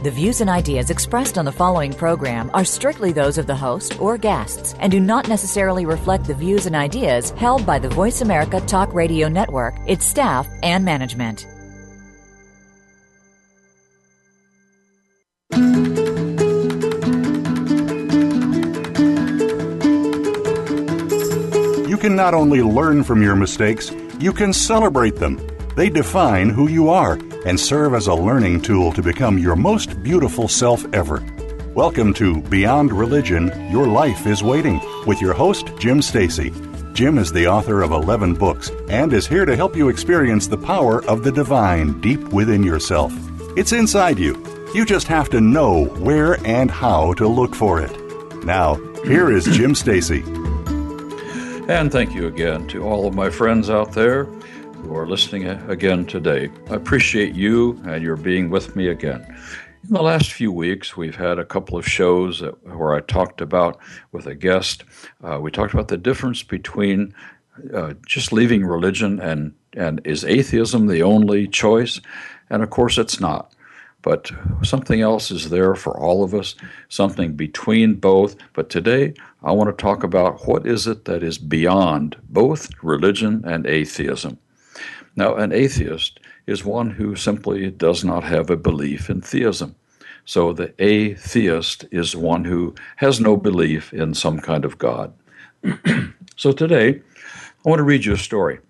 The views and ideas expressed on the following program are strictly those of the host or guests and do not necessarily reflect the views and ideas held by the Voice America Talk Radio Network, its staff, and management. You can not only learn from your mistakes, you can celebrate them. They define who you are and serve as a learning tool to become your most beautiful self ever. Welcome to Beyond Religion Your Life is Waiting with your host, Jim Stacy. Jim is the author of 11 books and is here to help you experience the power of the divine deep within yourself. It's inside you. You just have to know where and how to look for it. Now, here is Jim Stacy. And thank you again to all of my friends out there who are listening again today. I appreciate you and your being with me again. In the last few weeks, we've had a couple of shows where I talked about with a guest. Uh, we talked about the difference between uh, just leaving religion and and is atheism the only choice? And of course, it's not. But something else is there for all of us, something between both. But today, I want to talk about what is it that is beyond both religion and atheism. Now, an atheist is one who simply does not have a belief in theism. So the atheist is one who has no belief in some kind of God. so today, I want to read you a story.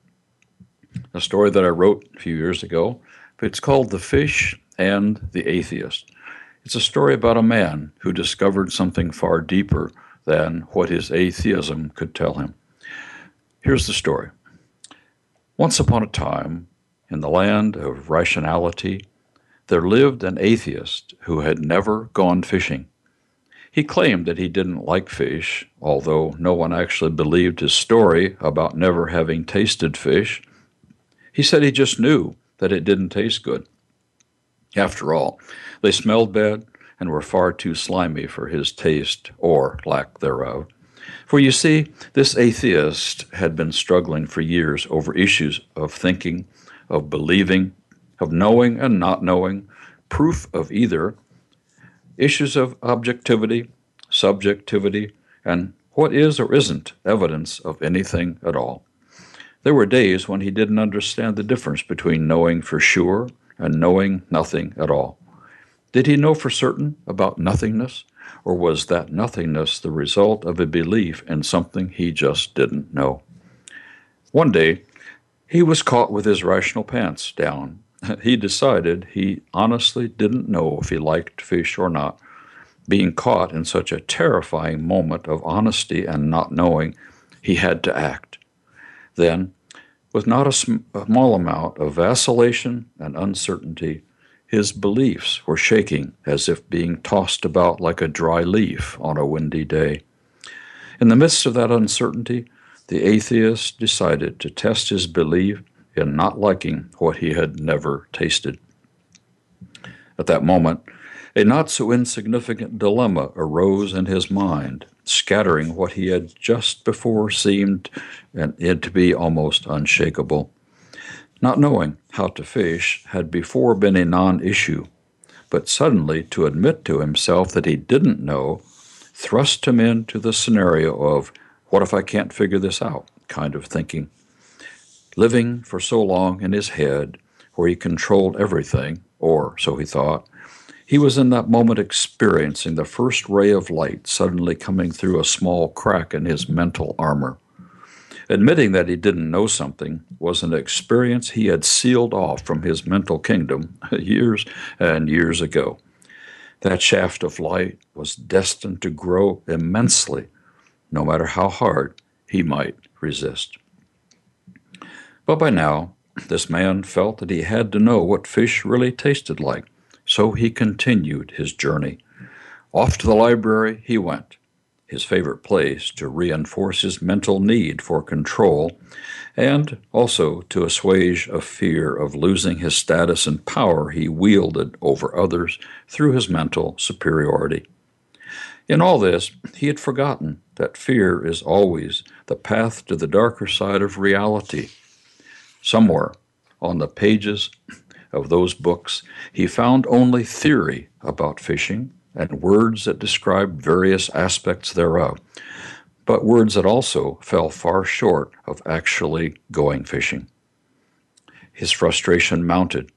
A story that I wrote a few years ago. It's called The Fish and the Atheist. It's a story about a man who discovered something far deeper than what his atheism could tell him. Here's the story. Once upon a time, in the land of rationality, there lived an atheist who had never gone fishing. He claimed that he didn't like fish, although no one actually believed his story about never having tasted fish. He said he just knew that it didn't taste good. After all, they smelled bad and were far too slimy for his taste or lack thereof. For you see, this atheist had been struggling for years over issues of thinking, of believing, of knowing and not knowing, proof of either, issues of objectivity, subjectivity, and what is or isn't evidence of anything at all. There were days when he didn't understand the difference between knowing for sure and knowing nothing at all. Did he know for certain about nothingness? Or was that nothingness the result of a belief in something he just didn't know? One day, he was caught with his rational pants down. He decided he honestly didn't know if he liked fish or not. Being caught in such a terrifying moment of honesty and not knowing, he had to act. Then, with not a small amount of vacillation and uncertainty, his beliefs were shaking as if being tossed about like a dry leaf on a windy day. In the midst of that uncertainty, the atheist decided to test his belief in not liking what he had never tasted. At that moment, a not so insignificant dilemma arose in his mind, scattering what he had just before seemed and it to be almost unshakable. Not knowing how to fish had before been a non issue, but suddenly to admit to himself that he didn't know thrust him into the scenario of, what if I can't figure this out kind of thinking. Living for so long in his head, where he controlled everything, or so he thought, he was in that moment experiencing the first ray of light suddenly coming through a small crack in his mental armor. Admitting that he didn't know something was an experience he had sealed off from his mental kingdom years and years ago. That shaft of light was destined to grow immensely, no matter how hard he might resist. But by now, this man felt that he had to know what fish really tasted like, so he continued his journey. Off to the library he went, his favorite place to reinforce his mental need for control and also to assuage a fear of losing his status and power he wielded over others through his mental superiority. In all this, he had forgotten that fear is always the path to the darker side of reality. Somewhere on the pages of those books, he found only theory about fishing and words that described various aspects thereof, but words that also fell far short of actually going fishing. His frustration mounted,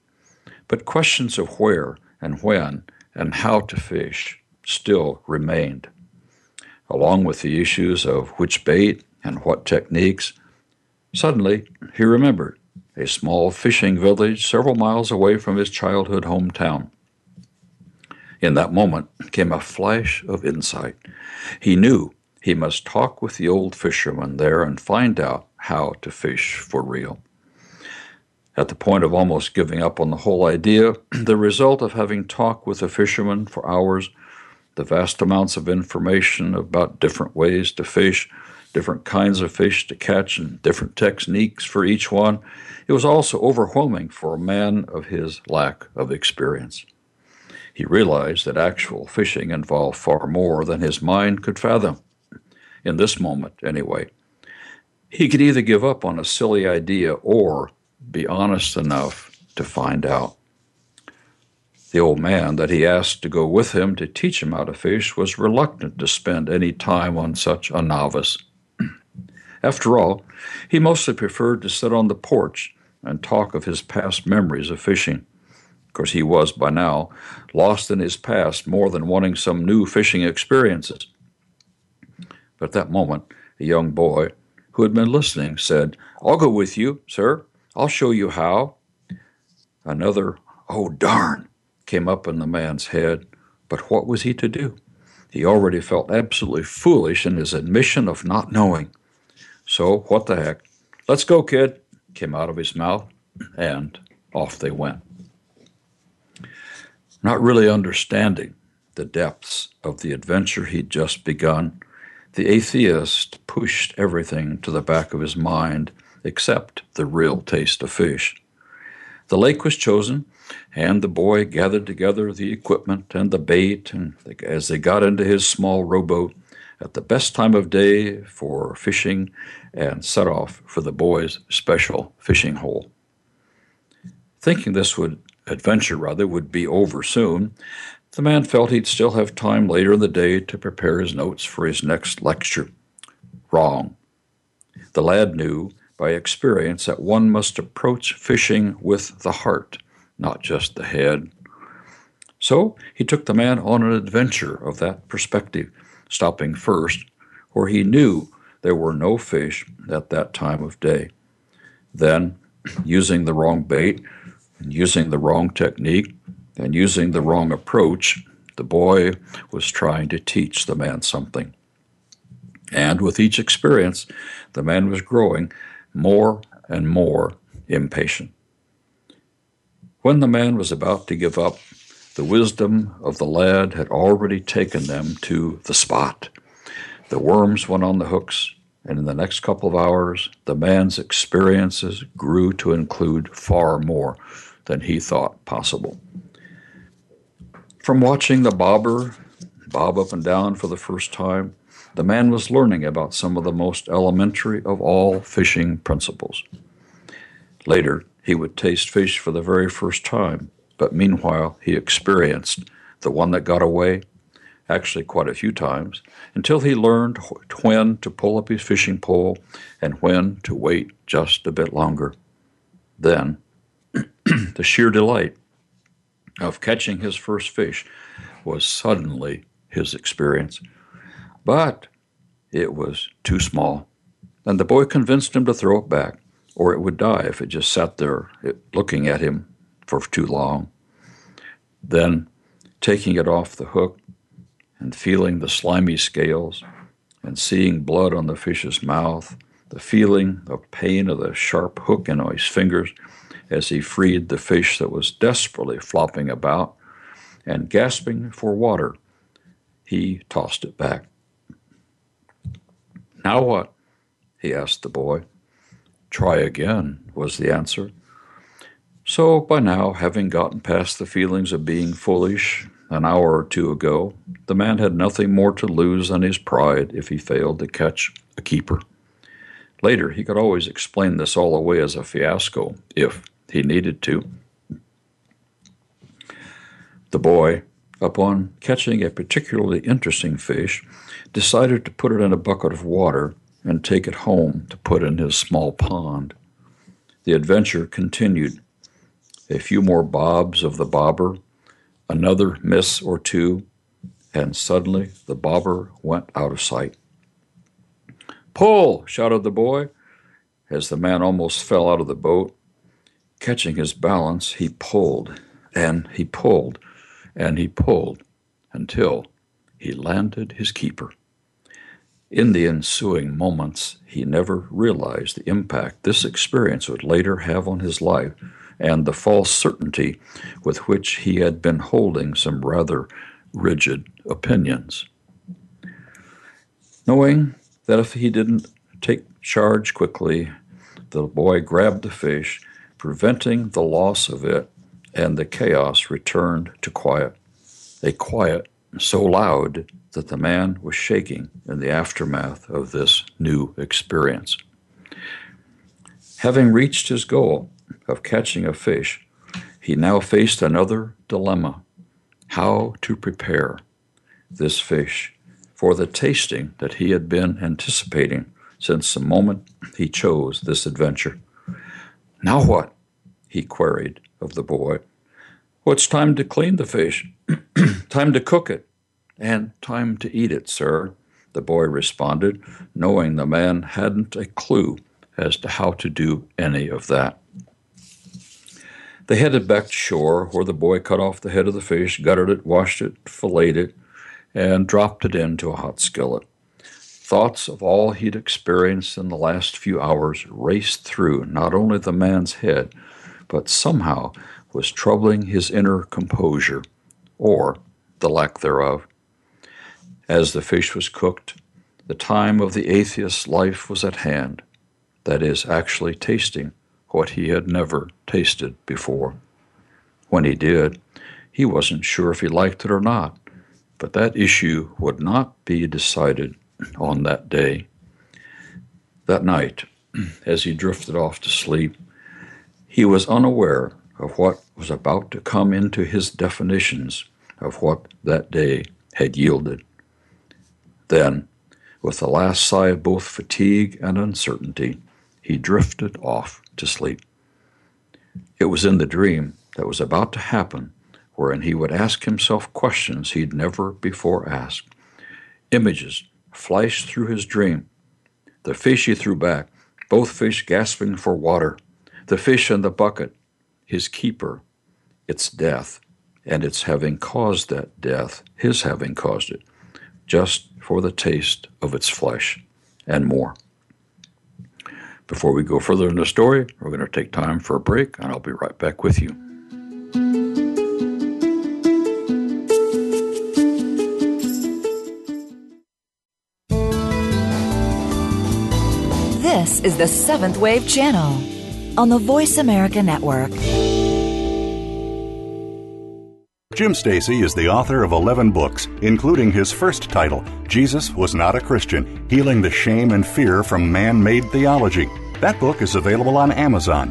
but questions of where and when and how to fish still remained. Along with the issues of which bait and what techniques, suddenly he remembered a small fishing village several miles away from his childhood hometown. In that moment came a flash of insight. He knew he must talk with the old fisherman there and find out how to fish for real. At the point of almost giving up on the whole idea, the result of having talked with the fisherman for hours, the vast amounts of information about different ways to fish, different kinds of fish to catch, and different techniques for each one, it was also overwhelming for a man of his lack of experience. He realized that actual fishing involved far more than his mind could fathom. In this moment, anyway. He could either give up on a silly idea or be honest enough to find out. The old man that he asked to go with him to teach him how to fish was reluctant to spend any time on such a novice. After all, he mostly preferred to sit on the porch and talk of his past memories of fishing. Of course, he was, by now, lost in his past more than wanting some new fishing experiences. But at that moment, a young boy who had been listening said, I'll go with you, sir. I'll show you how. Another, oh, darn, came up in the man's head. But what was he to do? He already felt absolutely foolish in his admission of not knowing. So, what the heck? Let's go, kid, came out of his mouth, and off they went not really understanding the depths of the adventure he'd just begun, the atheist pushed everything to the back of his mind except the real taste of fish. The lake was chosen, and the boy gathered together the equipment and the bait, and as they got into his small rowboat at the best time of day for fishing, and set off for the boy's special fishing hole. Thinking this would adventure rather would be over soon, the man felt he'd still have time later in the day to prepare his notes for his next lecture. Wrong. The lad knew by experience that one must approach fishing with the heart, not just the head. So he took the man on an adventure of that perspective, stopping first where he knew there were no fish at that time of day. Then, using the wrong bait, and using the wrong technique and using the wrong approach, the boy was trying to teach the man something. And with each experience, the man was growing more and more impatient. When the man was about to give up, the wisdom of the lad had already taken them to the spot. The worms went on the hooks, and in the next couple of hours, the man's experiences grew to include far more than he thought possible. From watching the bobber bob up and down for the first time, the man was learning about some of the most elementary of all fishing principles. Later, he would taste fish for the very first time, but meanwhile, he experienced the one that got away, actually quite a few times, until he learned when to pull up his fishing pole and when to wait just a bit longer. Then the sheer delight of catching his first fish was suddenly his experience. But it was too small, and the boy convinced him to throw it back, or it would die if it just sat there looking at him for too long. Then, taking it off the hook and feeling the slimy scales and seeing blood on the fish's mouth, the feeling of pain of the sharp hook in his fingers, as he freed the fish that was desperately flopping about, and gasping for water, he tossed it back. Now what? he asked the boy. Try again, was the answer. So, by now, having gotten past the feelings of being foolish an hour or two ago, the man had nothing more to lose than his pride if he failed to catch a keeper. Later, he could always explain this all away as a fiasco, if he needed to. The boy, upon catching a particularly interesting fish, decided to put it in a bucket of water and take it home to put in his small pond. The adventure continued. A few more bobs of the bobber, another miss or two, and suddenly the bobber went out of sight. Pull! shouted the boy as the man almost fell out of the boat. Catching his balance, he pulled and he pulled and he pulled until he landed his keeper. In the ensuing moments, he never realized the impact this experience would later have on his life and the false certainty with which he had been holding some rather rigid opinions. Knowing that if he didn't take charge quickly, the boy grabbed the fish, preventing the loss of it, and the chaos returned to quiet. A quiet so loud that the man was shaking in the aftermath of this new experience. Having reached his goal of catching a fish, he now faced another dilemma how to prepare this fish for the tasting that he had been anticipating since the moment he chose this adventure. Now what? he queried of the boy. Well, it's time to clean the fish, time to cook it, and time to eat it, sir, the boy responded, knowing the man hadn't a clue as to how to do any of that. They headed back to shore, where the boy cut off the head of the fish, gutted it, washed it, filleted it, and dropped it into a hot skillet. Thoughts of all he'd experienced in the last few hours raced through not only the man's head, but somehow was troubling his inner composure, or the lack thereof. As the fish was cooked, the time of the atheist's life was at hand, that is, actually tasting what he had never tasted before. When he did, he wasn't sure if he liked it or not, but that issue would not be decided on that day. That night, as he drifted off to sleep, he was unaware of what was about to come into his definitions of what that day had yielded. Then, with the last sigh of both fatigue and uncertainty, he drifted off to sleep. It was in the dream that was about to happen wherein he would ask himself questions he'd never before asked. Images flashed through his dream. The fish he threw back, both fish gasping for water, the fish in the bucket, his keeper, its death, and its having caused that death, his having caused it, just for the taste of its flesh, and more. Before we go further in the story, we're going to take time for a break, and I'll be right back with you. This is the Seventh Wave Channel on the Voice America Network. Jim Stacy is the author of 11 books, including his first title, Jesus Was Not a Christian Healing the Shame and Fear from Man Made Theology. That book is available on Amazon.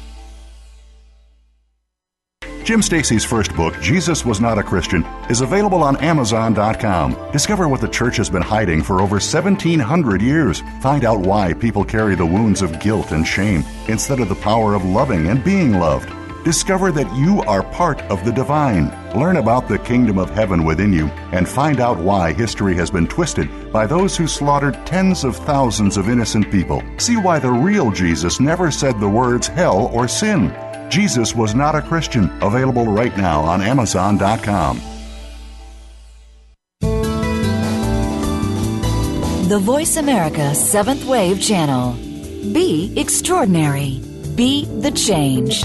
Jim Stacy's first book, Jesus Was Not a Christian, is available on Amazon.com. Discover what the church has been hiding for over 1,700 years. Find out why people carry the wounds of guilt and shame instead of the power of loving and being loved. Discover that you are part of the divine. Learn about the kingdom of heaven within you and find out why history has been twisted by those who slaughtered tens of thousands of innocent people. See why the real Jesus never said the words hell or sin Jesus Was Not a Christian, available right now on Amazon.com. The Voice America Seventh Wave Channel. Be extraordinary. Be the change.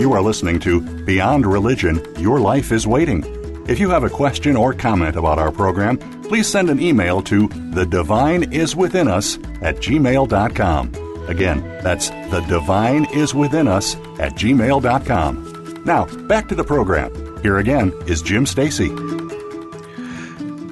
You are listening to Beyond Religion Your Life is Waiting. If you have a question or comment about our program, please send an email to the divine is within us at gmail.com. Again, that's the divine is within us at gmail.com. Now, back to the program. Here again is Jim Stacy.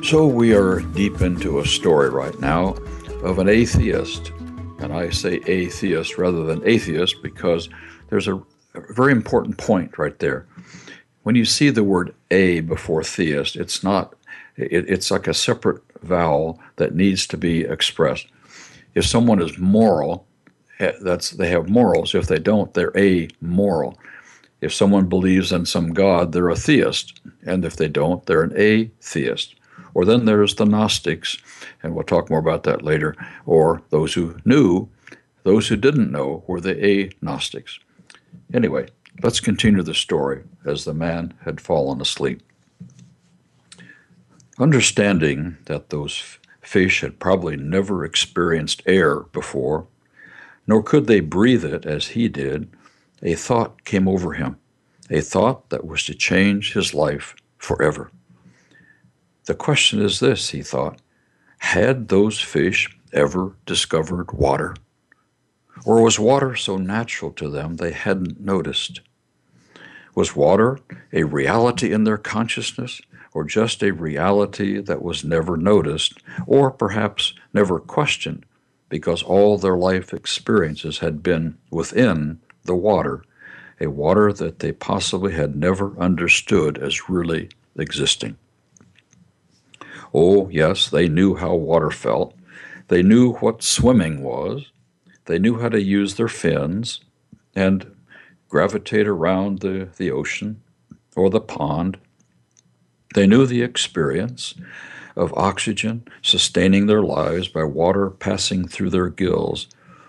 So, we are deep into a story right now of an atheist. And I say atheist rather than atheist because there's a a very important point right there. When you see the word a before theist, it's not, it, it's like a separate vowel that needs to be expressed. If someone is moral, eh, that's they have morals. If they don't, they're amoral. If someone believes in some god, they're a theist, and if they don't, they're an atheist. Or then there's the Gnostics, and we'll talk more about that later. Or those who knew, those who didn't know were the agnostics. Anyway, let's continue the story as the man had fallen asleep. Understanding that those fish had probably never experienced air before, nor could they breathe it as he did, a thought came over him, a thought that was to change his life forever. The question is this, he thought had those fish ever discovered water? Or was water so natural to them they hadn't noticed? Was water a reality in their consciousness, or just a reality that was never noticed, or perhaps never questioned, because all their life experiences had been within the water, a water that they possibly had never understood as really existing? Oh, yes, they knew how water felt. They knew what swimming was. They knew how to use their fins and gravitate around the, the ocean or the pond. They knew the experience of oxygen sustaining their lives by water passing through their gills.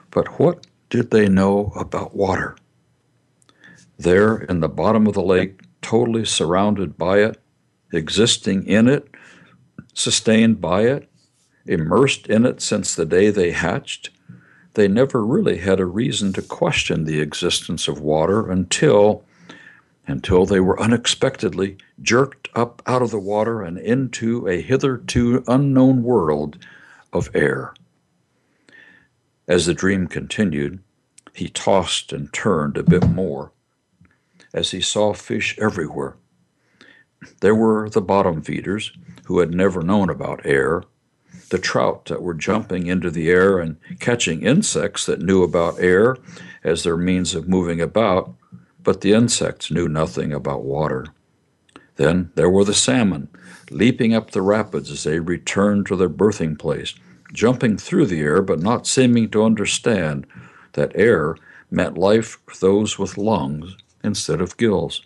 But what did they know about water? There in the bottom of the lake, totally surrounded by it, existing in it, sustained by it, immersed in it since the day they hatched, they never really had a reason to question the existence of water until until they were unexpectedly jerked up out of the water and into a hitherto unknown world of air. As the dream continued, he tossed and turned a bit more as he saw fish everywhere. There were the bottom feeders who had never known about air the trout that were jumping into the air and catching insects that knew about air as their means of moving about, but the insects knew nothing about water. Then there were the salmon, leaping up the rapids as they returned to their birthing place, jumping through the air but not seeming to understand that air meant life for those with lungs instead of gills.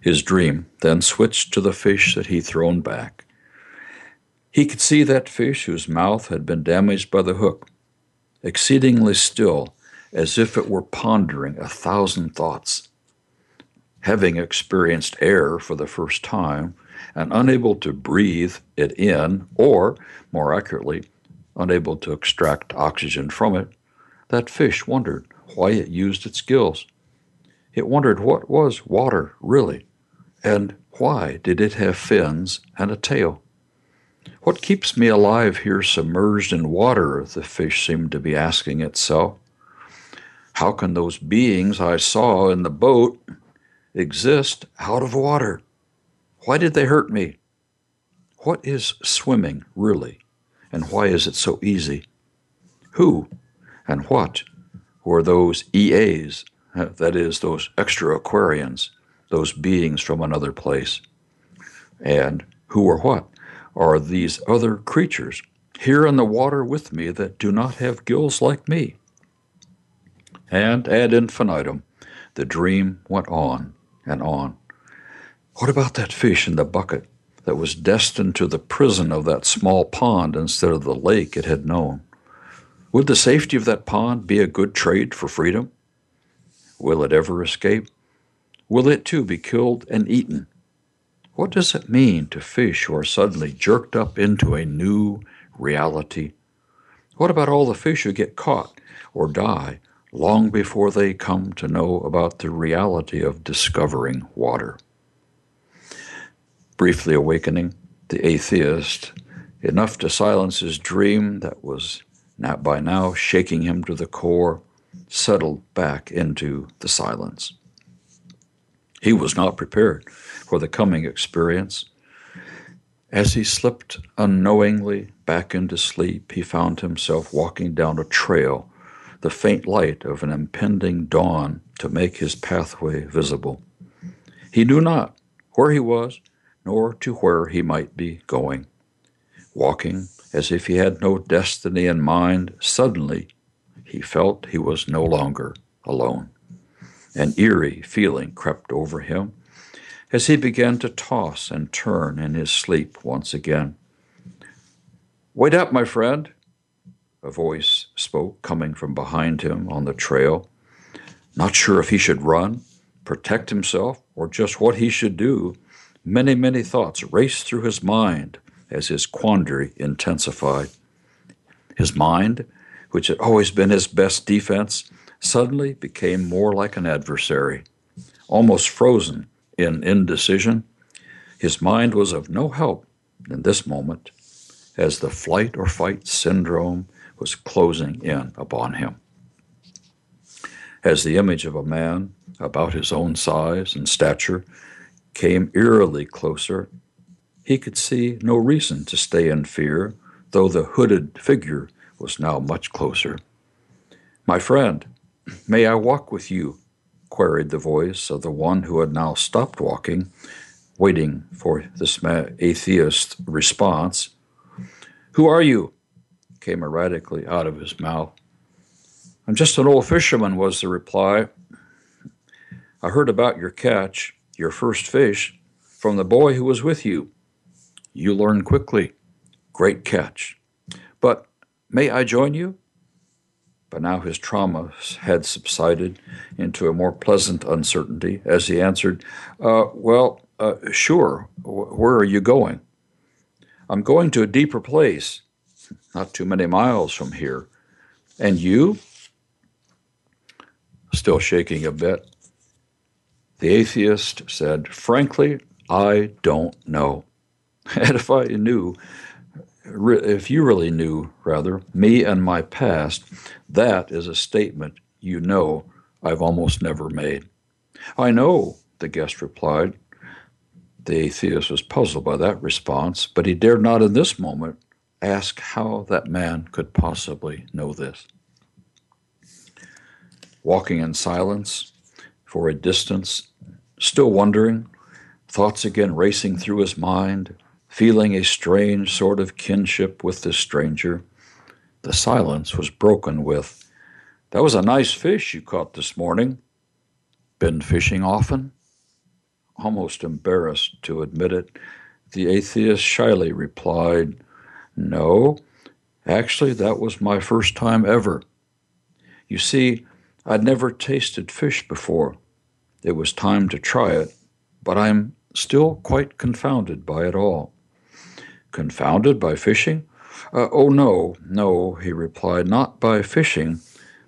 His dream then switched to the fish that he thrown back. He could see that fish whose mouth had been damaged by the hook, exceedingly still, as if it were pondering a thousand thoughts. Having experienced air for the first time and unable to breathe it in, or, more accurately, unable to extract oxygen from it, that fish wondered why it used its gills. It wondered what was water really, and why did it have fins and a tail. What keeps me alive here submerged in water? the fish seemed to be asking itself. How can those beings I saw in the boat exist out of water? Why did they hurt me? What is swimming really, and why is it so easy? Who and what were those EAs, that is, those extra aquarians, those beings from another place? And who or what are these other creatures here in the water with me that do not have gills like me. And ad infinitum, the dream went on and on. What about that fish in the bucket that was destined to the prison of that small pond instead of the lake it had known. Would the safety of that pond be a good trade for freedom? Will it ever escape? Will it too be killed and eaten? What does it mean to fish who are suddenly jerked up into a new reality? What about all the fish who get caught or die long before they come to know about the reality of discovering water? Briefly awakening, the atheist, enough to silence his dream that was not by now shaking him to the core, settled back into the silence. He was not prepared for the coming experience. As he slipped unknowingly back into sleep, he found himself walking down a trail, the faint light of an impending dawn to make his pathway visible. He knew not where he was, nor to where he might be going. Walking as if he had no destiny in mind, suddenly he felt he was no longer alone. An eerie feeling crept over him as he began to toss and turn in his sleep once again. Wait up, my friend, a voice spoke coming from behind him on the trail. Not sure if he should run, protect himself, or just what he should do, many, many thoughts raced through his mind as his quandary intensified. His mind, which had always been his best defense, suddenly became more like an adversary. Almost frozen in indecision, his mind was of no help in this moment as the flight or fight syndrome was closing in upon him. As the image of a man about his own size and stature came eerily closer, he could see no reason to stay in fear, though the hooded figure was now much closer. My friend, may I walk with you? Queried the voice of the one who had now stopped walking, waiting for this atheist response. Who are you? came erratically out of his mouth. I'm just an old fisherman, was the reply. I heard about your catch, your first fish, from the boy who was with you. You learn quickly. Great catch. But may I join you? But now his trauma had subsided into a more pleasant uncertainty as he answered, uh, Well, uh, sure. W- where are you going? I'm going to a deeper place, not too many miles from here. And you? Still shaking a bit. The atheist said, Frankly, I don't know. And if I knew, if you really knew, rather, me and my past, that is a statement you know I've almost never made. I know, the guest replied. The atheist was puzzled by that response, but he dared not in this moment ask how that man could possibly know this. Walking in silence for a distance, still wondering, thoughts again racing through his mind, feeling a strange sort of kinship with this stranger. The silence was broken with, That was a nice fish you caught this morning. Been fishing often? Almost embarrassed to admit it, the atheist shyly replied, No, actually, that was my first time ever. You see, I'd never tasted fish before. It was time to try it, but I'm still quite confounded by it all. Confounded by fishing? Uh, oh, no, no, he replied, not by fishing,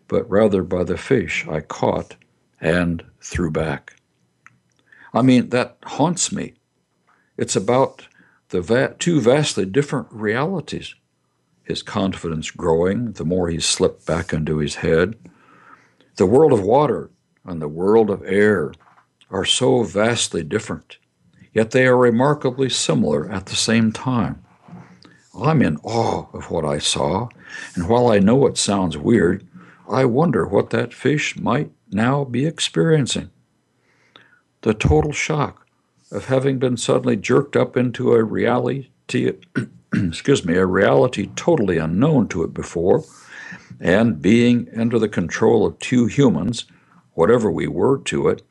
but rather by the fish I caught and threw back. I mean, that haunts me. It's about the va- two vastly different realities. His confidence growing the more he slipped back into his head. The world of water and the world of air are so vastly different yet they are remarkably similar at the same time. I'm in awe of what I saw, and while I know it sounds weird, I wonder what that fish might now be experiencing. The total shock of having been suddenly jerked up into a reality, excuse me, a reality totally unknown to it before, and being under the control of two humans, whatever we were to it,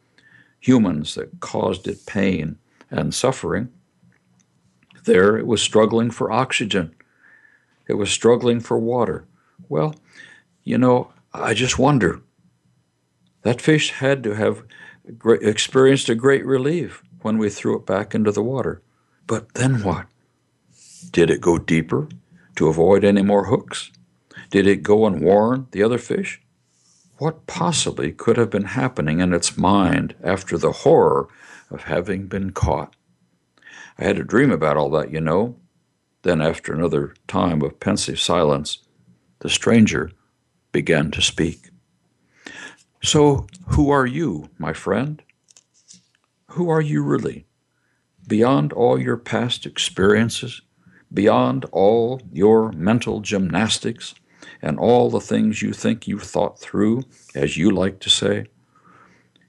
humans that caused it pain and suffering, There it was struggling for oxygen. It was struggling for water. Well, you know, I just wonder. That fish had to have experienced a great relief when we threw it back into the water. But then what? Did it go deeper to avoid any more hooks? Did it go and warn the other fish? What possibly could have been happening in its mind after the horror of having been caught? I had a dream about all that, you know. Then, after another time of pensive silence, the stranger began to speak. So, who are you, my friend? Who are you really? Beyond all your past experiences, beyond all your mental gymnastics, and all the things you think you've thought through, as you like to say,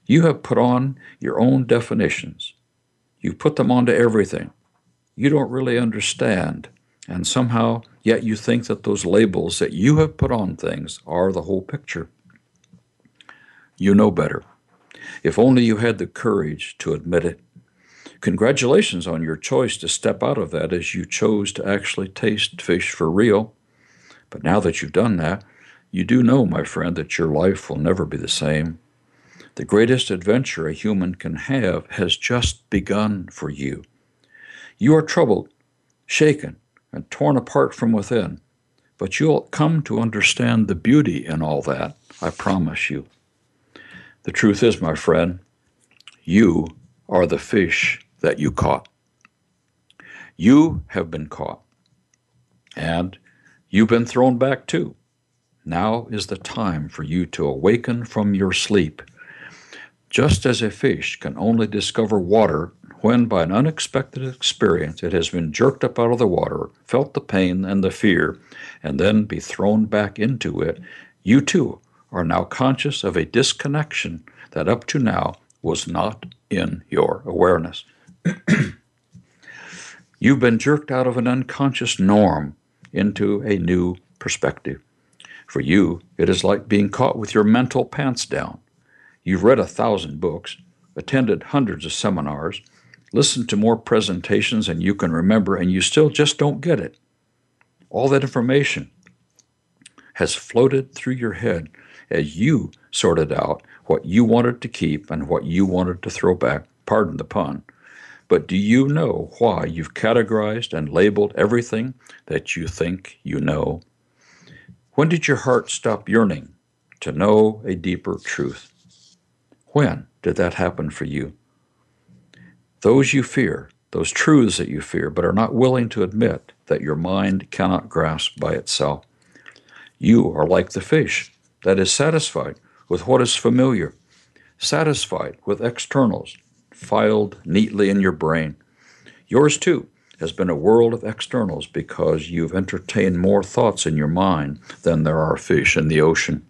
you have put on your own definitions you put them onto everything. You don't really understand, and somehow, yet you think that those labels that you have put on things are the whole picture. You know better. If only you had the courage to admit it. Congratulations on your choice to step out of that as you chose to actually taste fish for real. But now that you've done that, you do know, my friend, that your life will never be the same. The greatest adventure a human can have has just begun for you. You are troubled, shaken, and torn apart from within, but you'll come to understand the beauty in all that, I promise you. The truth is, my friend, you are the fish that you caught. You have been caught, and you've been thrown back too. Now is the time for you to awaken from your sleep just as a fish can only discover water when, by an unexpected experience, it has been jerked up out of the water, felt the pain and the fear, and then be thrown back into it, you too are now conscious of a disconnection that up to now was not in your awareness. You've been jerked out of an unconscious norm into a new perspective. For you, it is like being caught with your mental pants down. You've read a thousand books, attended hundreds of seminars, listened to more presentations than you can remember, and you still just don't get it. All that information has floated through your head as you sorted out what you wanted to keep and what you wanted to throw back. Pardon the pun. But do you know why you've categorized and labeled everything that you think you know? When did your heart stop yearning to know a deeper truth? When did that happen for you? Those you fear, those truths that you fear, but are not willing to admit that your mind cannot grasp by itself. You are like the fish that is satisfied with what is familiar, satisfied with externals, filed neatly in your brain. Yours, too, has been a world of externals because you've entertained more thoughts in your mind than there are fish in the ocean.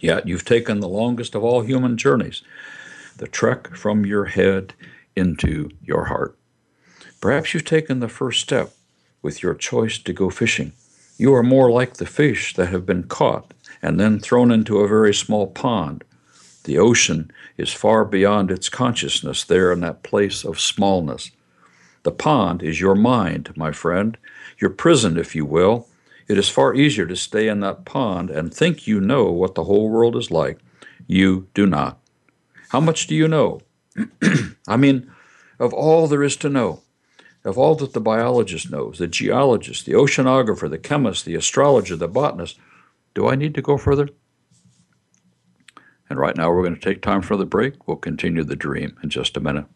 Yet you've taken the longest of all human journeys, the trek from your head into your heart. Perhaps you've taken the first step with your choice to go fishing. You are more like the fish that have been caught and then thrown into a very small pond. The ocean is far beyond its consciousness there in that place of smallness. The pond is your mind, my friend, your prison, if you will, it is far easier to stay in that pond and think you know what the whole world is like. You do not. How much do you know? I mean, of all there is to know, of all that the biologist knows, the geologist, the oceanographer, the chemist, the astrologer, the botanist, do I need to go further? And right now we're going to take time for the break. We'll continue the dream in just a minute.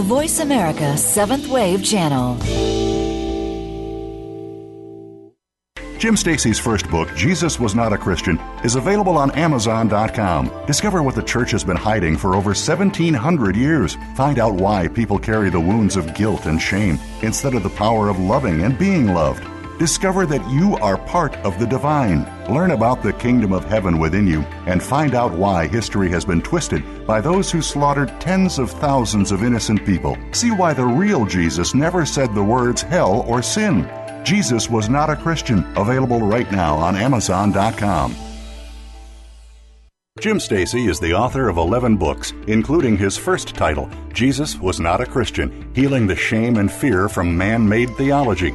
The Voice America Seventh Wave Channel. Jim Stacy's first book, Jesus Was Not a Christian, is available on Amazon.com. Discover what the church has been hiding for over 1,700 years. Find out why people carry the wounds of guilt and shame instead of the power of loving and being loved. Discover that you are part of the divine. Learn about the kingdom of heaven within you and find out why history has been twisted by those who slaughtered tens of thousands of innocent people. See why the real Jesus never said the words hell or sin. Jesus Was Not a Christian, available right now on Amazon.com. Jim Stacy is the author of 11 books, including his first title, Jesus Was Not a Christian Healing the Shame and Fear from Man Made Theology.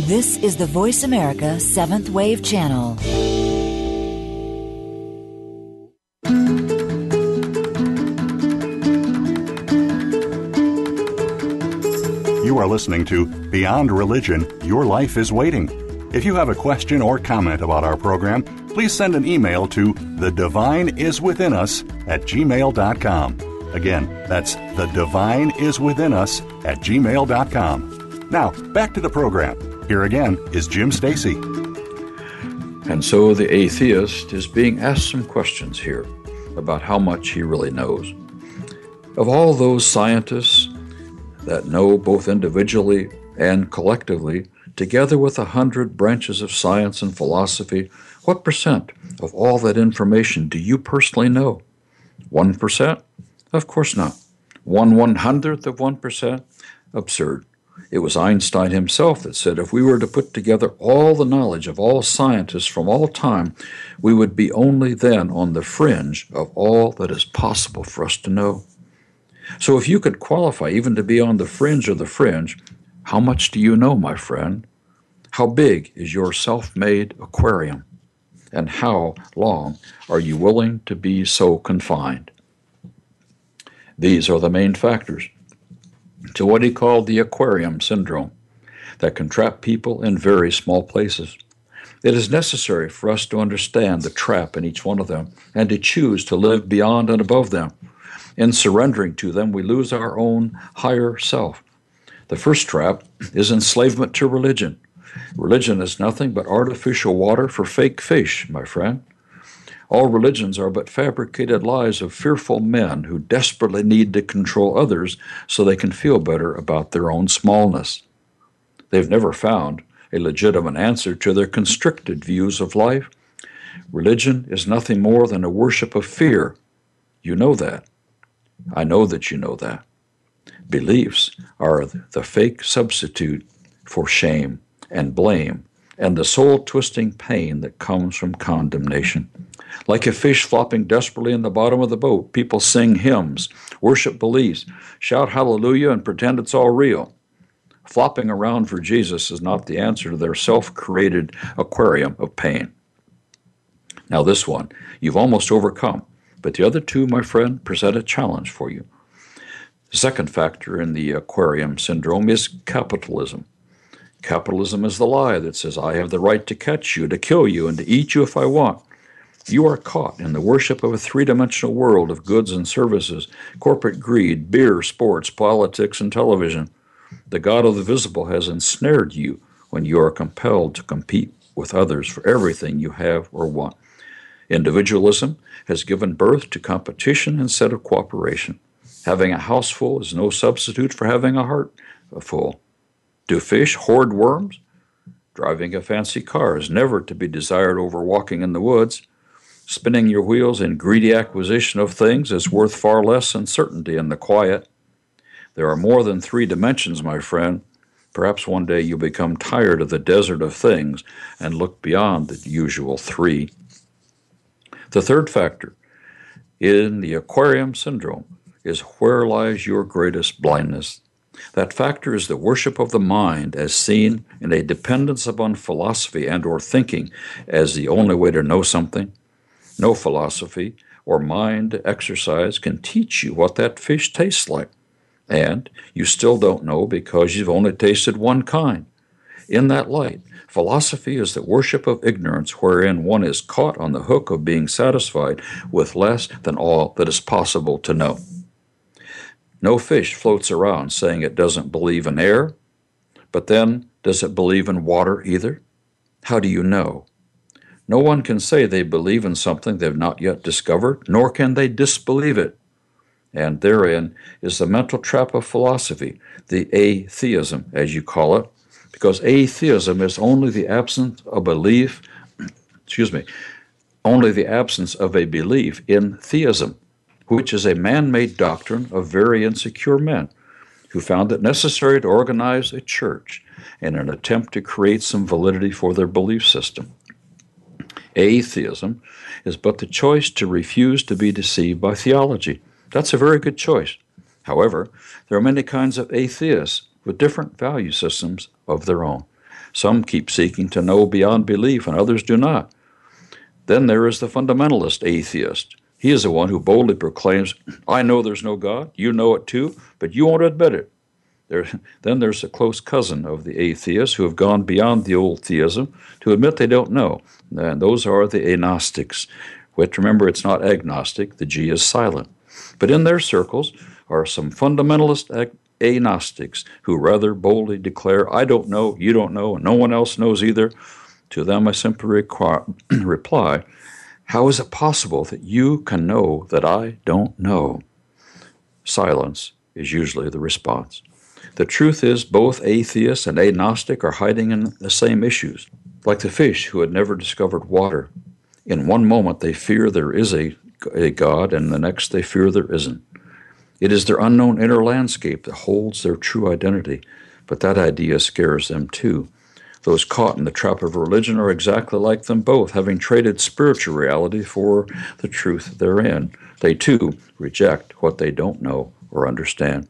This is the Voice America Seventh Wave Channel. You are listening to Beyond Religion Your Life is Waiting. If you have a question or comment about our program, please send an email to the divine is within us at gmail.com. Again, that's the divine is within us at gmail.com. Now, back to the program. Here again is Jim Stacy. And so the atheist is being asked some questions here about how much he really knows. Of all those scientists that know both individually and collectively together with a hundred branches of science and philosophy, what percent of all that information do you personally know? One percent? Of course not. One one hundredth of one percent? Absurd. It was Einstein himself that said if we were to put together all the knowledge of all scientists from all time, we would be only then on the fringe of all that is possible for us to know. So if you could qualify even to be on the fringe of the fringe, how much do you know, my friend? How big is your self made aquarium? And how long are you willing to be so confined? These are the main factors to what he called the aquarium syndrome that can trap people in very small places. It is necessary for us to understand the trap in each one of them and to choose to live beyond and above them. In surrendering to them, we lose our own higher self. The first trap is enslavement to religion. Religion is nothing but artificial water for fake fish, my friend. All religions are but fabricated lies of fearful men who desperately need to control others so they can feel better about their own smallness. They've never found a legitimate answer to their constricted views of life. Religion is nothing more than a worship of fear. You know that. I know that you know that. Beliefs are the fake substitute for shame and blame and the soul twisting pain that comes from condemnation. Like a fish flopping desperately in the bottom of the boat, people sing hymns, worship beliefs, shout hallelujah, and pretend it's all real. Flopping around for Jesus is not the answer to their self created aquarium of pain. Now, this one you've almost overcome, but the other two, my friend, present a challenge for you. The second factor in the aquarium syndrome is capitalism. Capitalism is the lie that says, I have the right to catch you, to kill you, and to eat you if I want. You are caught in the worship of a three dimensional world of goods and services, corporate greed, beer, sports, politics, and television. The God of the visible has ensnared you when you are compelled to compete with others for everything you have or want. Individualism has given birth to competition instead of cooperation. Having a house full is no substitute for having a heart full. Do fish hoard worms? Driving a fancy car is never to be desired over walking in the woods. Spinning your wheels in greedy acquisition of things is worth far less than certainty in the quiet. There are more than three dimensions, my friend. Perhaps one day you'll become tired of the desert of things and look beyond the usual three. The third factor in the aquarium syndrome is where lies your greatest blindness. That factor is the worship of the mind as seen in a dependence upon philosophy and or thinking as the only way to know something no philosophy or mind exercise can teach you what that fish tastes like. And you still don't know because you've only tasted one kind. In that light, philosophy is the worship of ignorance wherein one is caught on the hook of being satisfied with less than all that is possible to know. No fish floats around saying it doesn't believe in air, but then Does it believe in water either? How do you know? No one can say they believe in something they've not yet discovered, nor can they disbelieve it. And therein is the mental trap of philosophy, the atheism, as you call it, because atheism is only the absence of belief, excuse me, only the absence of a belief in theism, which is a man made doctrine of very insecure men who found it necessary to organize a church in an attempt to create some validity for their belief system. Atheism is but the choice to refuse to be deceived by theology. That's a very good choice. However, there are many kinds of atheists with different value systems of their own. Some keep seeking to know beyond belief, and others do not. Then there is the fundamentalist atheist. He is the one who boldly proclaims, I know there's no God, you know it too, but you won't admit it. There, then there's a close cousin of the atheists who have gone beyond the old theism to admit they don't know, and those are the agnostics. Which remember, it's not agnostic, the G is silent. But in their circles are some fundamentalist ag- agnostics who rather boldly declare, I don't know, you don't know, and no one else knows either. To them I simply reply, How is it possible that you can know that I don't know? Silence is usually the response. The truth is, both atheist and agnostic are hiding in the same issues. Like the fish who had never discovered water. In one moment they fear there is a, a God, and the next they fear there isn't. It is their unknown inner landscape that holds their true identity, but that idea scares them too. Those caught in the trap of religion are exactly like them both, having traded spiritual reality for the truth therein. They too reject what they don't know or understand.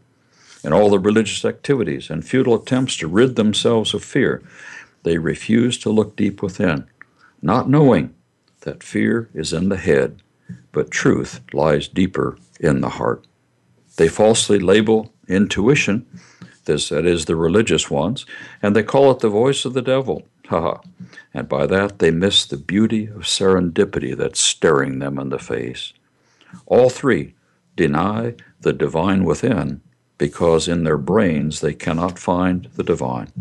In all the religious activities and futile attempts to rid themselves of fear, they refuse to look deep within, not knowing that fear is in the head, but truth lies deeper in the heart. They falsely label intuition, this that is the religious ones, and they call it the voice of the devil. Ha ha. And by that they miss the beauty of serendipity that's staring them in the face. All three deny the divine within because in their brains they cannot find the divine.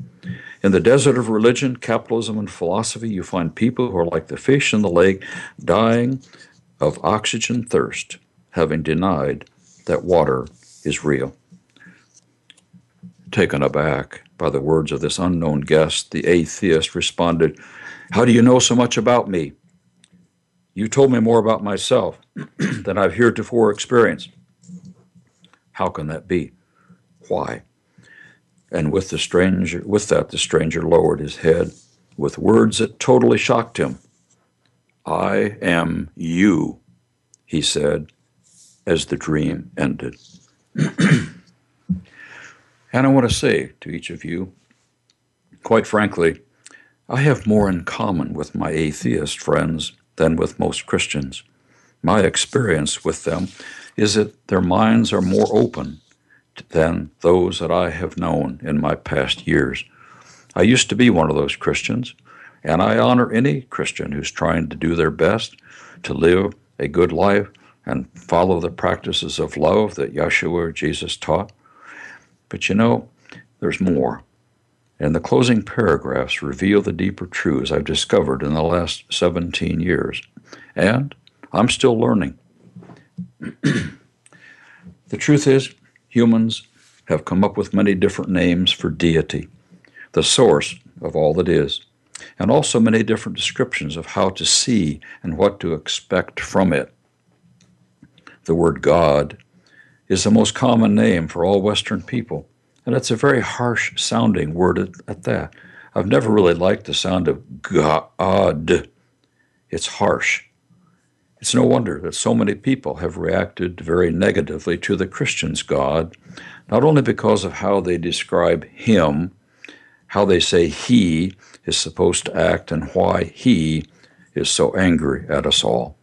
In the desert of religion, capitalism, and philosophy, you find people who are like the fish in the lake, dying of oxygen thirst, having denied that water is real. Taken aback by the words of this unknown guest, the atheist responded, How do you know so much about me? You told me more about myself than I've heretofore experienced. How can that be? Why? And with the stranger with that the stranger lowered his head with words that totally shocked him. I am you, he said, as the dream ended. and I want to say to each of you, quite frankly, I have more in common with my atheist friends than with most Christians. My experience with them is that their minds are more open than those that I have known in my past years. I used to be one of those Christians, and I honor any Christian who's trying to do their best to live a good life and follow the practices of love that Yeshua Jesus taught. But you know, there's more. And the closing paragraphs reveal the deeper truths I've discovered in the last 17 years. And I'm still learning. the truth is, humans have come up with many different names for deity, the source of all that is, and also many different descriptions of how to see and what to expect from it. The word God is the most common name for all Western people, and it's a very harsh sounding word at, at that. I've never really liked the sound of God. It's harsh. It's no wonder that so many people have reacted very negatively to the Christian's God, not only because of how they describe Him, how they say He is supposed to act, and why He is so angry at us all.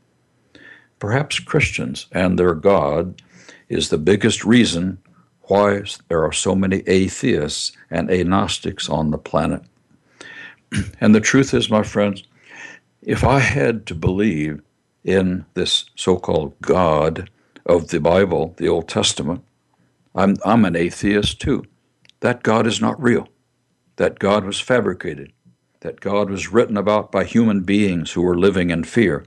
Perhaps Christians and their God is the biggest reason why there are so many atheists and agnostics on the planet. And the truth is, my friends, if I had to believe in this so called God of the Bible, the Old Testament, I'm, I'm an atheist too. That God is not real. that God was fabricated, that God was written about by human beings who were living in fear.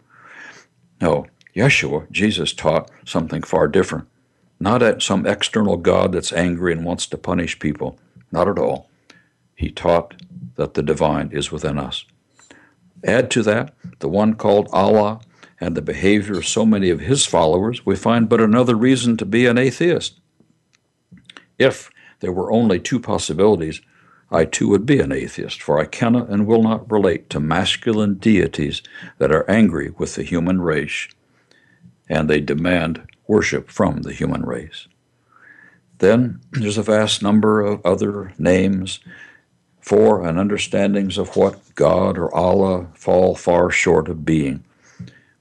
No, Yeshua, Jesus, taught something far different. Not at some external God that's angry and wants to punish people. Not at all. He taught that the divine is within us. Add to that the one called Allah and the behavior of so many of his followers, we find but another reason to be an atheist. If there were only two possibilities, I too would be an atheist, for I cannot and will not relate to masculine deities that are angry with the human race, and they demand worship from the human race. Then there's a vast number of other names for and understandings of what God or Allah fall far short of being.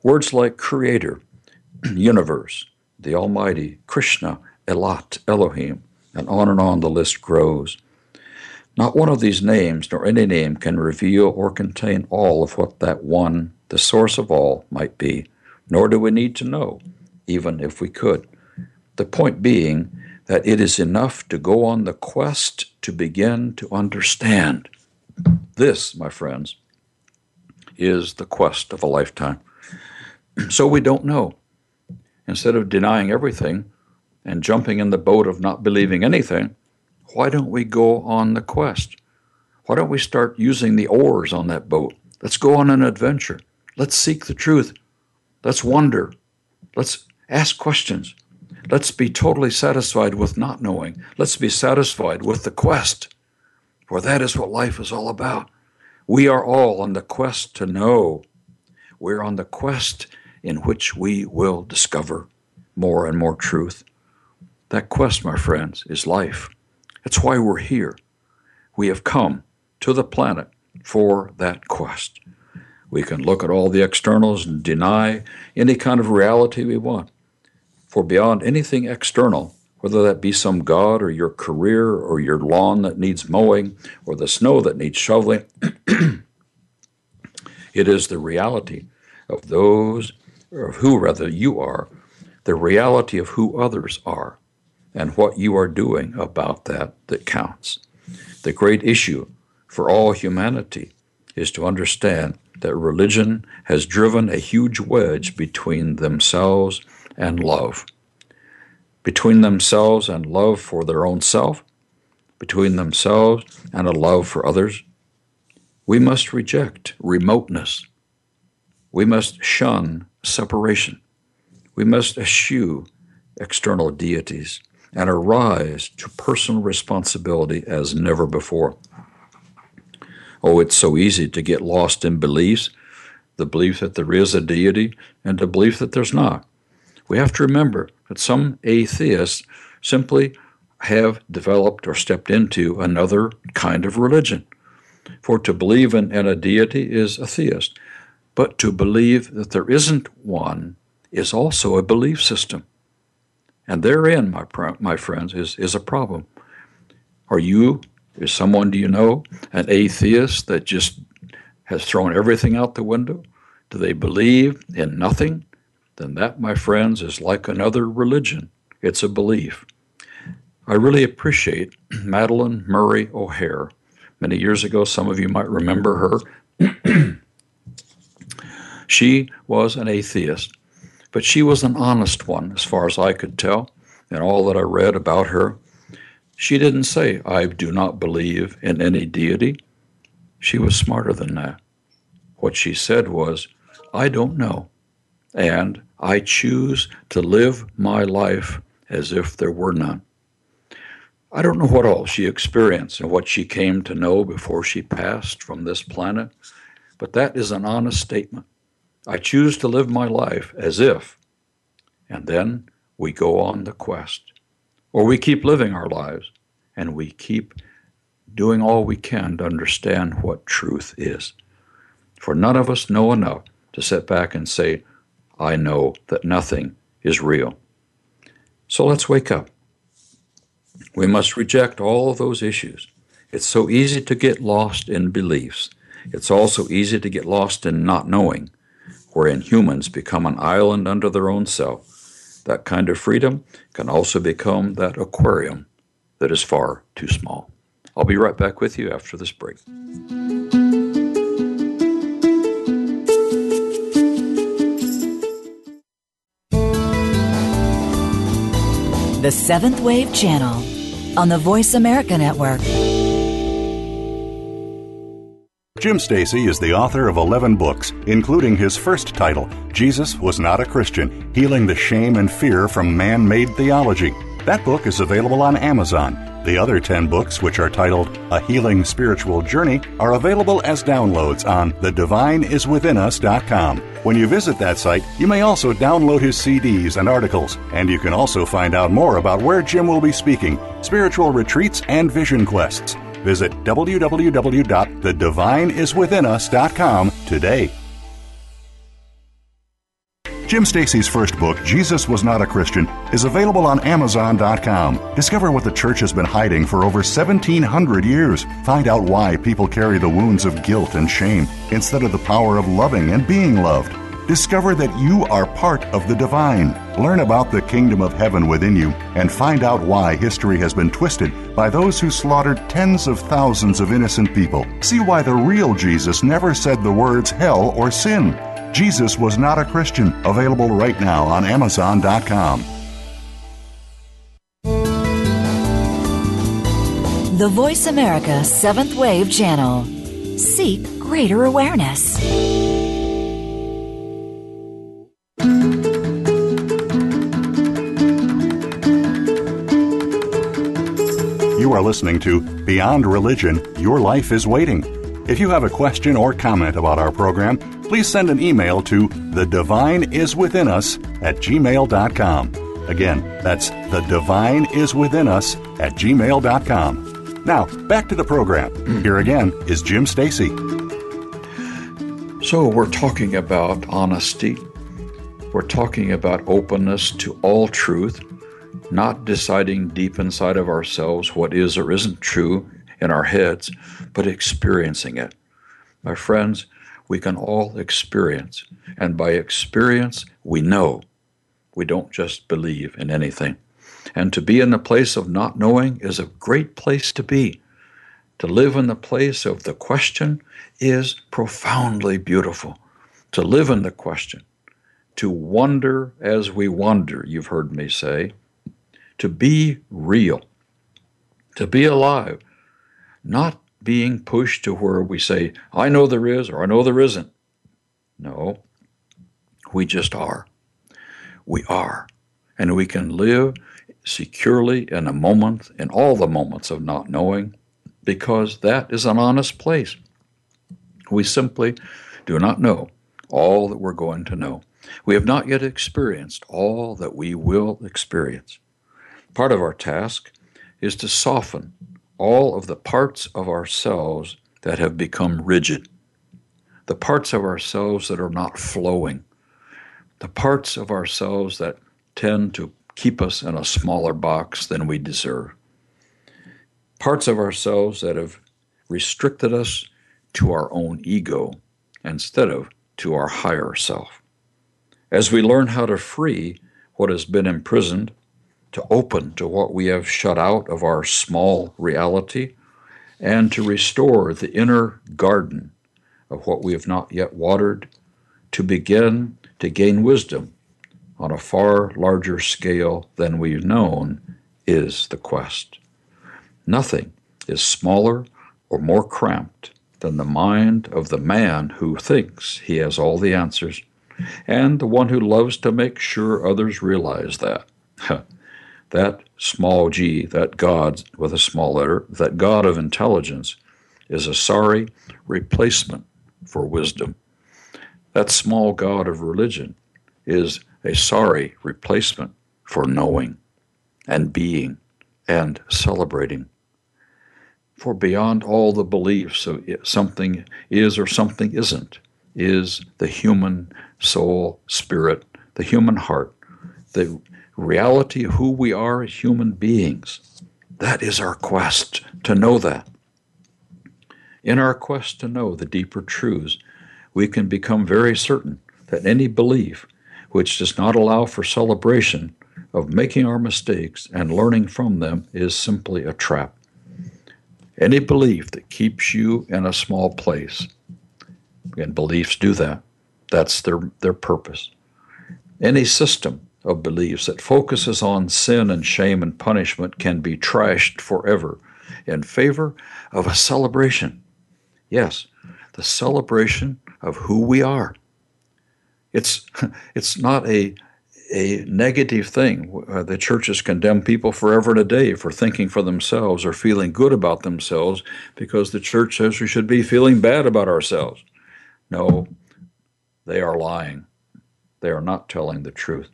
Words like creator, universe, the Almighty, Krishna, Elat, Elohim, and on and on the list grows. Not one of these names, nor any name, can reveal or contain all of what that one, the source of all, might be, nor do we need to know, even if we could. The point being that it is enough to go on the quest to begin to understand. This, my friends, is the quest of a lifetime. So we don't know. Instead of denying everything and jumping in the boat of not believing anything, why don't we go on the quest? Why don't we start using the oars on that boat? Let's go on an adventure. Let's seek the truth. Let's wonder. Let's ask questions. Let's be totally satisfied with not knowing. Let's be satisfied with the quest, for that is what life is all about. We are all on the quest to know. We're on the quest in which we will discover more and more truth. That quest, my friends, is life. That's why we're here. We have come to the planet for that quest. We can look at all the externals and deny any kind of reality we want. For beyond anything external, whether that be some God or your career or your lawn that needs mowing or the snow that needs shoveling, it is the reality of those or of who rather you are, the reality of who others are, and what you are doing about that that counts. The great issue for all humanity is to understand that religion has driven a huge wedge between themselves and love. Between themselves and love for their own self, between themselves and a love for others. We must reject remoteness. We must shun separation. We must eschew external deities and arise to personal responsibility as never before. Oh, it's so easy to get lost in beliefs the belief that there is a deity and the belief that there's not. We have to remember that some atheists simply have developed or stepped into another kind of religion. For to believe in, in a deity is a theist. But to believe that there isn't one is also a belief system. And therein, my, my friends, is, is a problem. Are you, is someone do you know, an atheist that just has thrown everything out the window? Do they believe in nothing? Then that, my friends, is like another religion. It's a belief. I really appreciate Madalyn Murray O'Hair. Many years ago, some of you might remember her. She was an atheist, but she was an honest one, as far as I could tell, and all that I read about her. She didn't say, I do not believe in any deity. She was smarter than that. What she said was, I don't know, and I choose to live my life as if there were none. I don't know what all she experienced and what she came to know before she passed from this planet, but that is an honest statement. I choose to live my life as if, and then we go on the quest. Or we keep living our lives and we keep doing all we can to understand what truth is. For none of us know enough to sit back and say, I know that nothing is real. So let's wake up. We must reject all of those issues. It's so easy to get lost in beliefs. It's also easy to get lost in not knowing wherein humans become an island unto their own self. That kind of freedom can also become that aquarium that is far too small. I'll be right back with you after this break. The Seventh Wave Channel on the Voice America Network. Jim Stacy is the author of 11 books, including his first title, Jesus Was Not a Christian Healing the Shame and Fear from Man Made Theology. That book is available on Amazon. The other 10 books, which are titled A Healing Spiritual Journey, are available as downloads on thedivineiswithinus.com. When you visit that site, you may also download his CDs and articles, and you can also find out more about where Jim will be speaking, spiritual retreats, and vision quests. Visit www.thedivineiswithinus.com today. Jim Stacy's first book, Jesus Was Not a Christian, is available on Amazon.com. Discover what the church has been hiding for over 1,700 years. Find out why people carry the wounds of guilt and shame instead of the power of loving and being loved. Discover that you are part of the divine. Learn about the kingdom of heaven within you and find out why history has been twisted by those who slaughtered tens of thousands of innocent people. See why the real Jesus never said the words hell or sin. Jesus was not a Christian. Available right now on Amazon.com. The Voice America Seventh Wave Channel. Seek greater awareness. Are listening to Beyond Religion Your Life is Waiting. If you have a question or comment about our program, please send an email to the divine is within us at gmail.com. Again, that's the divine is within us at gmail.com. Now, back to the program. Here again is Jim Stacy. So, we're talking about honesty. We're talking about openness to all truth, not deciding deep inside of ourselves what is or isn't true in our heads, but experiencing it. My friends, we can all experience. And by experience, we know. We don't just believe in anything. And to be in the place of not knowing is a great place to be. To live in the place of the question is profoundly beautiful. To live in the question, to wonder as we wonder, you've heard me say, to be real, to be alive, not being pushed to where we say, I know there is or I know there isn't. No, we just are. We are. And we can live securely in a moment, in all the moments of not knowing, because that is an honest place. We simply do not know all that we're going to know. We have not yet experienced all that we will experience. Part of our task is to soften all of the parts of ourselves that have become rigid, the parts of ourselves that are not flowing, the parts of ourselves that tend to keep us in a smaller box than we deserve, parts of ourselves that have restricted us to our own ego instead of to our higher self. As we learn how to free what has been imprisoned to open to what we have shut out of our small reality, and to restore the inner garden of what we have not yet watered, to begin to gain wisdom on a far larger scale than we've known is the quest. Nothing is smaller or more cramped than the mind of the man who thinks he has all the answers and the one who loves to make sure others realize that. that small g, that God with a small letter, that God of intelligence, is a sorry replacement for wisdom. That small God of religion is a sorry replacement for knowing and being and celebrating. For beyond all the beliefs of something is or something isn't, is the human soul, spirit, the human heart, the reality of who we are as human beings. That is our quest to know that. In our quest to know the deeper truths, we can become very certain that any belief which does not allow for celebration of making our mistakes and learning from them is simply a trap. Any belief that keeps you in a small place, and beliefs do that, that's their, their purpose. Any system of beliefs that focuses on sin and shame and punishment can be trashed forever in favor of a celebration. Yes, the celebration of who we are. It's, it's not a, a negative thing. Uh, the churches condemn people forever and a day for thinking for themselves or feeling good about themselves because the church says we should be feeling bad about ourselves. No, they are lying. They are not telling the truth.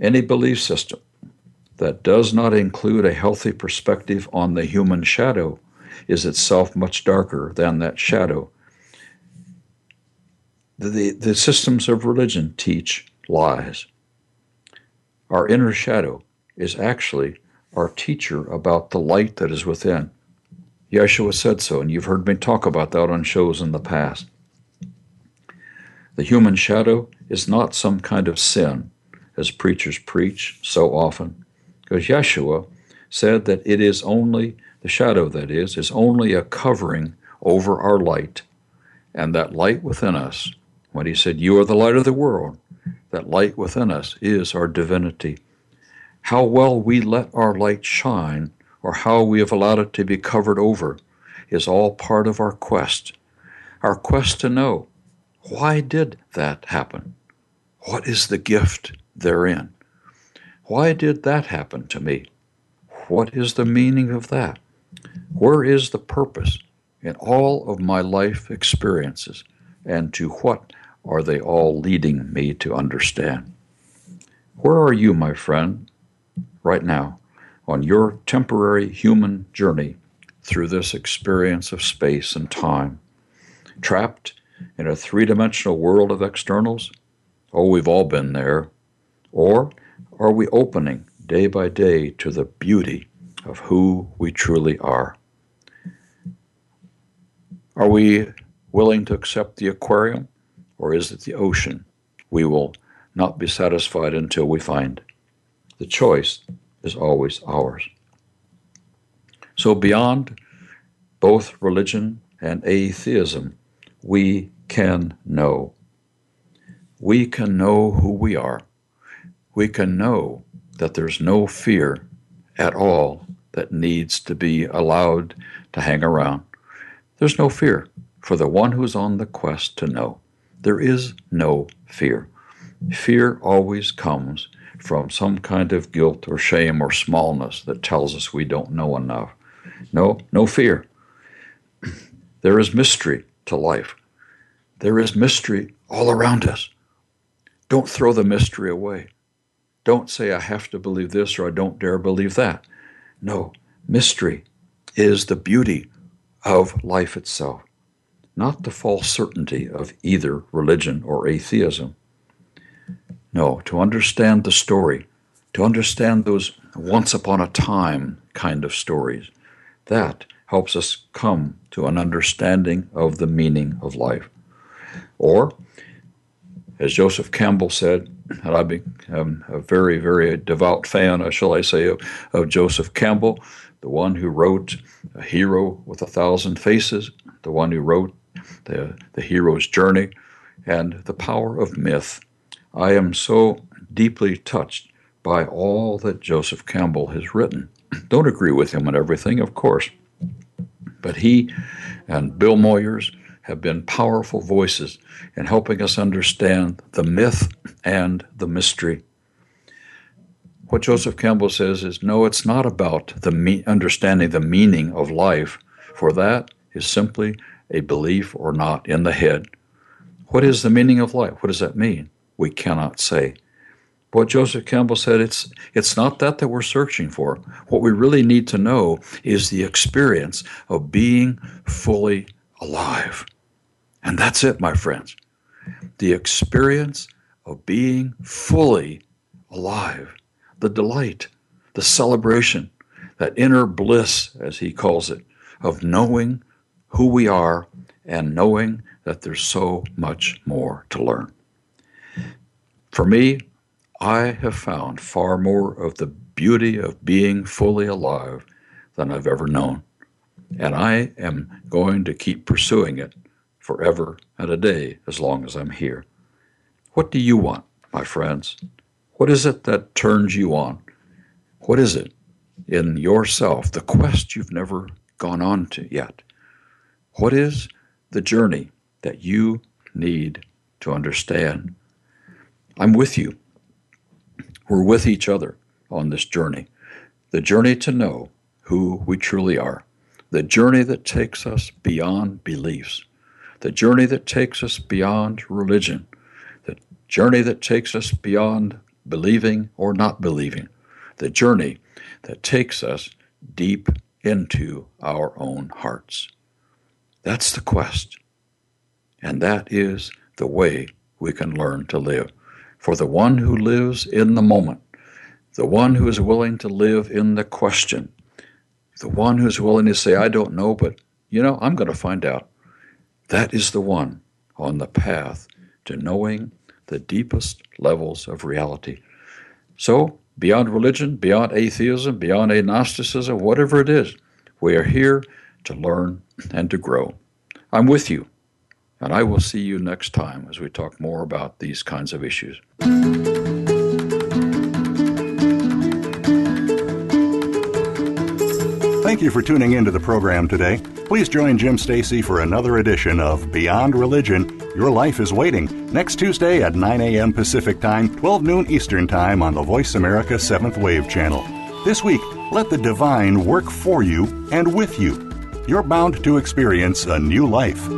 Any belief system that does not include a healthy perspective on the human shadow is itself much darker than that shadow. The, the, systems of religion teach lies. Our inner shadow is actually our teacher about the light that is within. Yeshua said so, and you've heard me talk about that on shows in the past. The human shadow is not some kind of sin, as preachers preach so often, because Yeshua said that it is only, the shadow that is, is only a covering over our light. And that light within us, when he said, You are the light of the world, that light within us is our divinity. How well we let our light shine, or how we have allowed it to be covered over, is all part of our quest. Our quest to know why did that happen? What is the gift therein? Why did that happen to me? What is the meaning of that? Where is the purpose in all of my life experiences, and to what are they all leading me to understand? Where are you, my friend, right now, on your temporary human journey through this experience of space and time? Trapped in a three dimensional world of externals? Oh, we've all been there. Or are we opening day by day to the beauty of who we truly are? Are we willing to accept the aquarium? or is it the ocean? We will not be satisfied until we find. The choice is always ours. So, beyond both religion and atheism, we can know. We can know who we are. We can know that there's no fear at all that needs to be allowed to hang around. There's no fear for the one who's on the quest to know. There is no fear. Fear always comes from some kind of guilt or shame or smallness that tells us we don't know enough. No, no fear. There is mystery to life. There is mystery all around us. Don't throw the mystery away. Don't say, I have to believe this or I don't dare believe that. No, mystery is the beauty of life itself not the false certainty of either religion or atheism. No, to understand the story, to understand those once upon a time kind of stories, that helps us come to an understanding of the meaning of life. Or, as Joseph Campbell said, and I've been a very, very devout fan, shall I say, of, of Joseph Campbell, the one who wrote A Hero with a Thousand Faces, the one who wrote the, the hero's journey, and the power of myth. I am so deeply touched by all that Joseph Campbell has written. Don't agree with him on everything, of course, but he and Bill Moyers have been powerful voices in helping us understand the myth and the mystery. What Joseph Campbell says is no, it's not about the me- understanding the meaning of life, for that is simply a belief or not in the head. What is the meaning of life? What does that mean? We cannot say. What Joseph Campbell said, it's, it's not that that we're searching for. What we really need to know is the experience of being fully alive. And that's it, my friends. The experience of being fully alive, the delight, the celebration, that inner bliss, as he calls it, of knowing who we are and knowing that there's so much more to learn. For me, I have found far more of the beauty of being fully alive than I've ever known. and I am going to keep pursuing it forever and a day as long as I'm here. What do you want, my friends? What is it that turns you on? What is it in yourself, the quest you've never gone on to yet? What is the journey that you need to understand? I'm with you. We're with each other on this journey. The journey to know who we truly are. The journey that takes us beyond beliefs. The journey that takes us beyond religion. The journey that takes us beyond believing or not believing. The journey that takes us deep into our own hearts. That's the quest. And that is the way we can learn to live. For the one who lives in the moment, the one who is willing to live in the question, the one who's willing to say, I don't know, but you know, I'm going to find out. That is the one on the path to knowing the deepest levels of reality. So, beyond religion, beyond atheism, beyond agnosticism, whatever it is, we are here to learn and to grow. I'm with you, and I will see you next time as we talk more about these kinds of issues. Thank you for tuning into the program today. Please join Jim Stacy for another edition of Beyond Religion. Your life is waiting next Tuesday at 9 a.m. Pacific Time, 12 noon Eastern Time on the Voice America 7th Wave channel. This week, let the divine work for you and with you. You're bound to experience a new life.